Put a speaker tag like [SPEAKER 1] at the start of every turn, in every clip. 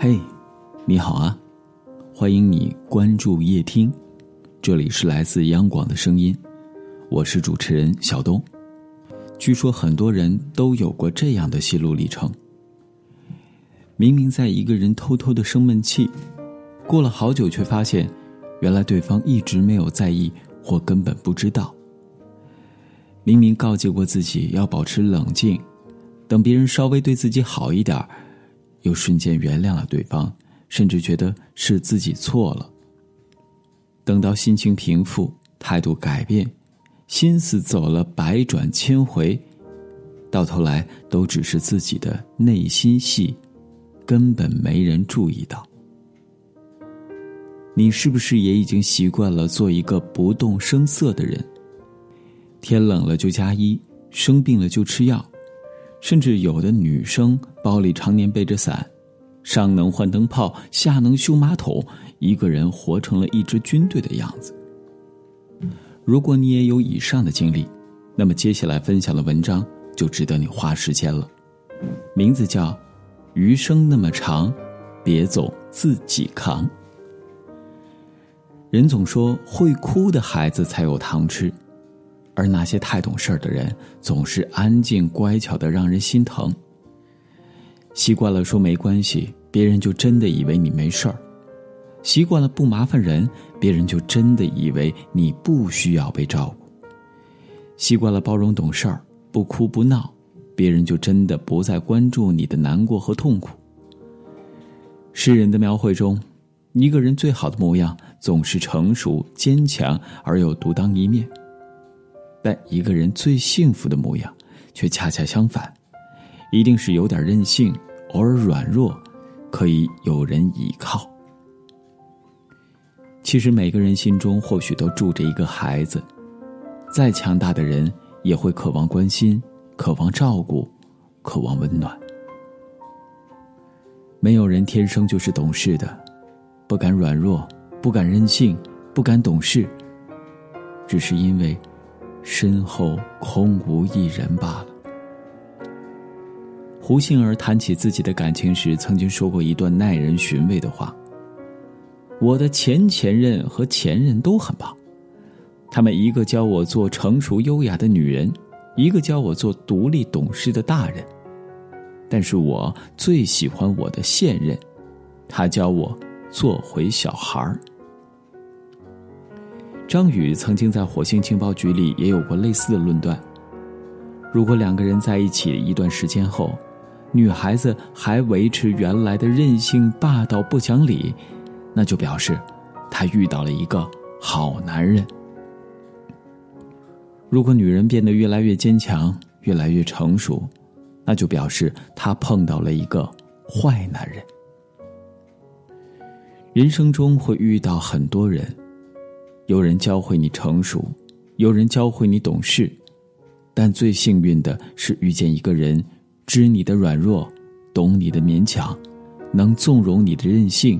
[SPEAKER 1] 嘿，你好啊！欢迎你关注夜听，这里是来自央广的声音，我是主持人小东。据说很多人都有过这样的心路历程：明明在一个人偷偷的生闷气，过了好久，却发现原来对方一直没有在意，或根本不知道。明明告诫过自己要保持冷静，等别人稍微对自己好一点儿又瞬间原谅了对方，甚至觉得是自己错了。等到心情平复，态度改变，心思走了百转千回，到头来都只是自己的内心戏，根本没人注意到。你是不是也已经习惯了做一个不动声色的人？天冷了就加衣，生病了就吃药，甚至有的女生包里常年背着伞，上能换灯泡，下能修马桶，一个人活成了一支军队的样子。如果你也有以上的经历，那么接下来分享的文章就值得你花时间了，名字叫《余生那么长，别总自己扛》。人总说会哭的孩子才有糖吃。而那些太懂事儿的人，总是安静乖巧的，让人心疼。习惯了说没关系，别人就真的以为你没事儿；习惯了不麻烦人，别人就真的以为你不需要被照顾；习惯了包容懂事儿，不哭不闹，别人就真的不再关注你的难过和痛苦。诗人的描绘中，一个人最好的模样，总是成熟坚强而又独当一面。但一个人最幸福的模样，却恰恰相反，一定是有点任性，偶尔软弱，可以有人依靠。其实每个人心中或许都住着一个孩子，再强大的人也会渴望关心，渴望照顾，渴望温暖。没有人天生就是懂事的，不敢软弱，不敢任性，不敢懂事，只是因为。身后空无一人罢了。胡杏儿谈起自己的感情时，曾经说过一段耐人寻味的话：“我的前前任和前任都很棒，他们一个教我做成熟优雅的女人，一个教我做独立懂事的大人。但是我最喜欢我的现任，他教我做回小孩儿。”张宇曾经在火星情报局里也有过类似的论断。如果两个人在一起一段时间后，女孩子还维持原来的任性、霸道、不讲理，那就表示她遇到了一个好男人。如果女人变得越来越坚强、越来越成熟，那就表示她碰到了一个坏男人。人生中会遇到很多人。有人教会你成熟，有人教会你懂事，但最幸运的是遇见一个人，知你的软弱，懂你的勉强，能纵容你的任性，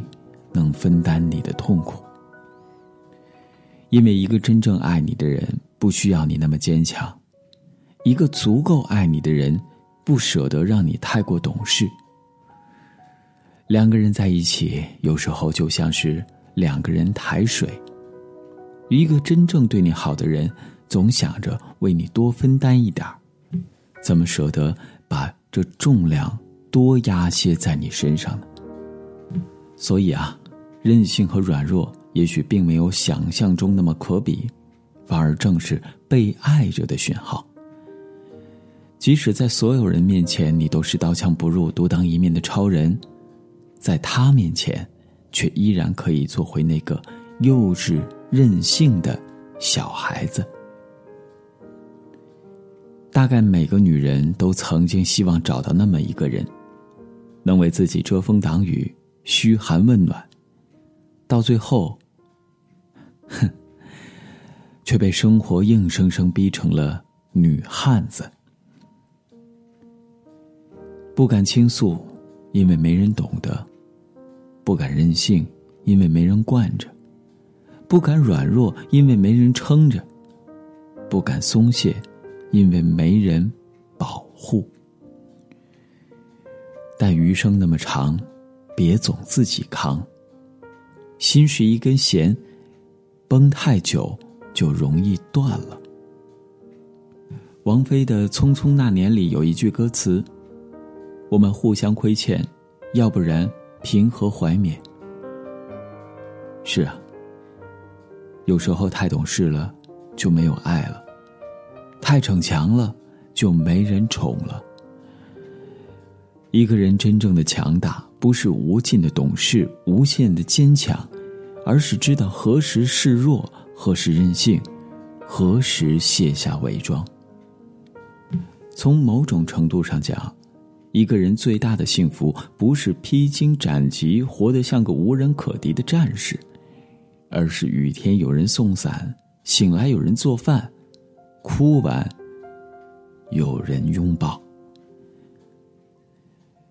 [SPEAKER 1] 能分担你的痛苦。因为一个真正爱你的人不需要你那么坚强，一个足够爱你的人不舍得让你太过懂事。两个人在一起，有时候就像是两个人抬水。一个真正对你好的人，总想着为你多分担一点怎么舍得把这重量多压卸在你身上呢？所以啊，任性和软弱也许并没有想象中那么可比，反而正是被爱着的讯号。即使在所有人面前，你都是刀枪不入、独当一面的超人，在他面前，却依然可以做回那个幼稚。任性的小孩子，大概每个女人都曾经希望找到那么一个人，能为自己遮风挡雨、嘘寒问暖，到最后，哼，却被生活硬生生逼成了女汉子。不敢倾诉，因为没人懂得；不敢任性，因为没人惯着。不敢软弱，因为没人撑着；不敢松懈，因为没人保护。但余生那么长，别总自己扛。心是一根弦，绷太久就容易断了。王菲的《匆匆那年》里有一句歌词：“我们互相亏欠，要不然平和怀缅。”是啊，有时候太懂事了，就没有爱了；太逞强了，就没人宠了。一个人真正的强大，不是无尽的懂事、无限的坚强，而是知道何时示弱，何时任性，何时卸下伪装。从某种程度上讲，一个人最大的幸福，不是披荆斩棘，活得像个无人可敌的战士，而是雨天有人送伞，醒来有人做饭，哭完有人拥抱。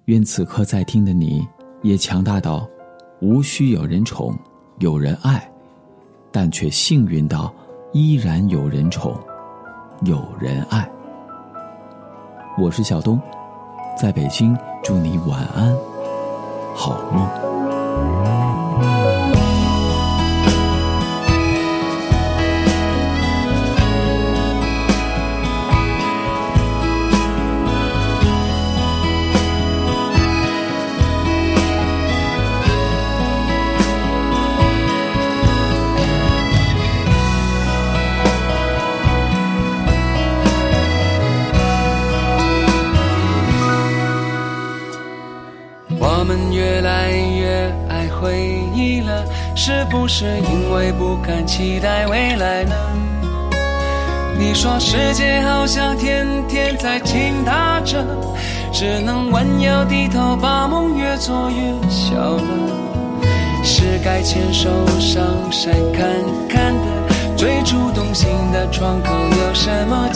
[SPEAKER 1] 愿此刻在听的你，也强大到无需有人宠，有人爱，但却幸运到依然有人宠，有人爱。我是小东，在北京，祝你晚安，好梦。
[SPEAKER 2] 是不是因为不敢期待未来呢？你说世界好像天天在倾塌着，只能弯腰低头把梦越做越小了。是该牵手上山看看的，最初动心的窗口有什么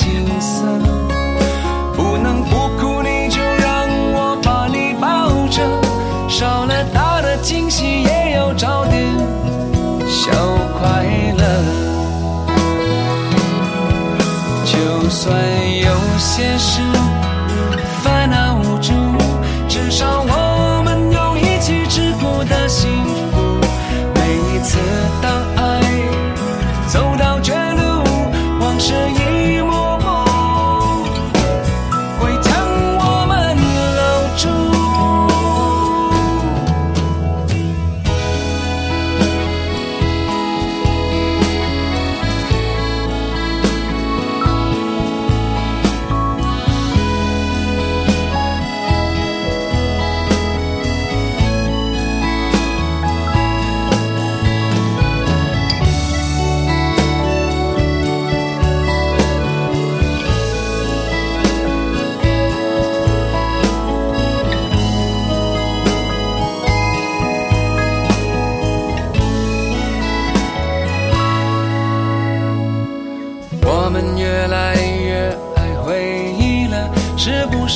[SPEAKER 2] 算有些事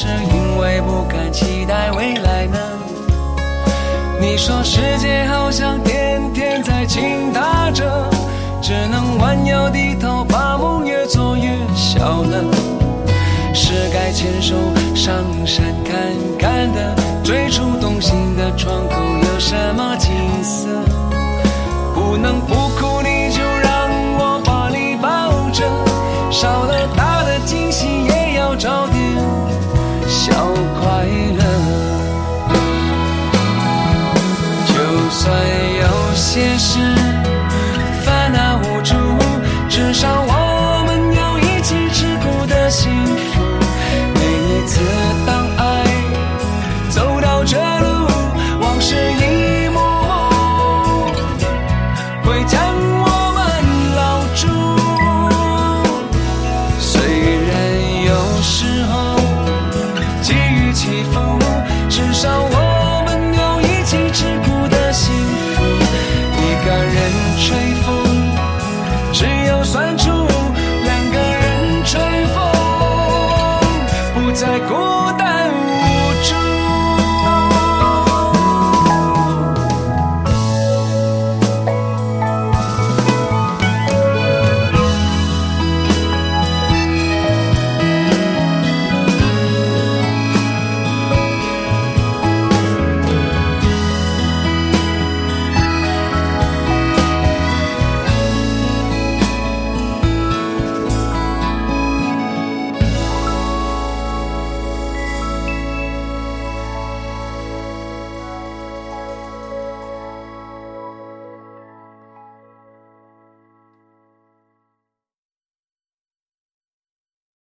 [SPEAKER 2] 是因为不敢期待未来呢你说世界好像天天在倾塌着，只能弯腰低头把梦越做越小了。是该牵手上山看看的，最初动心的窗口有什么景色？不能不哭，些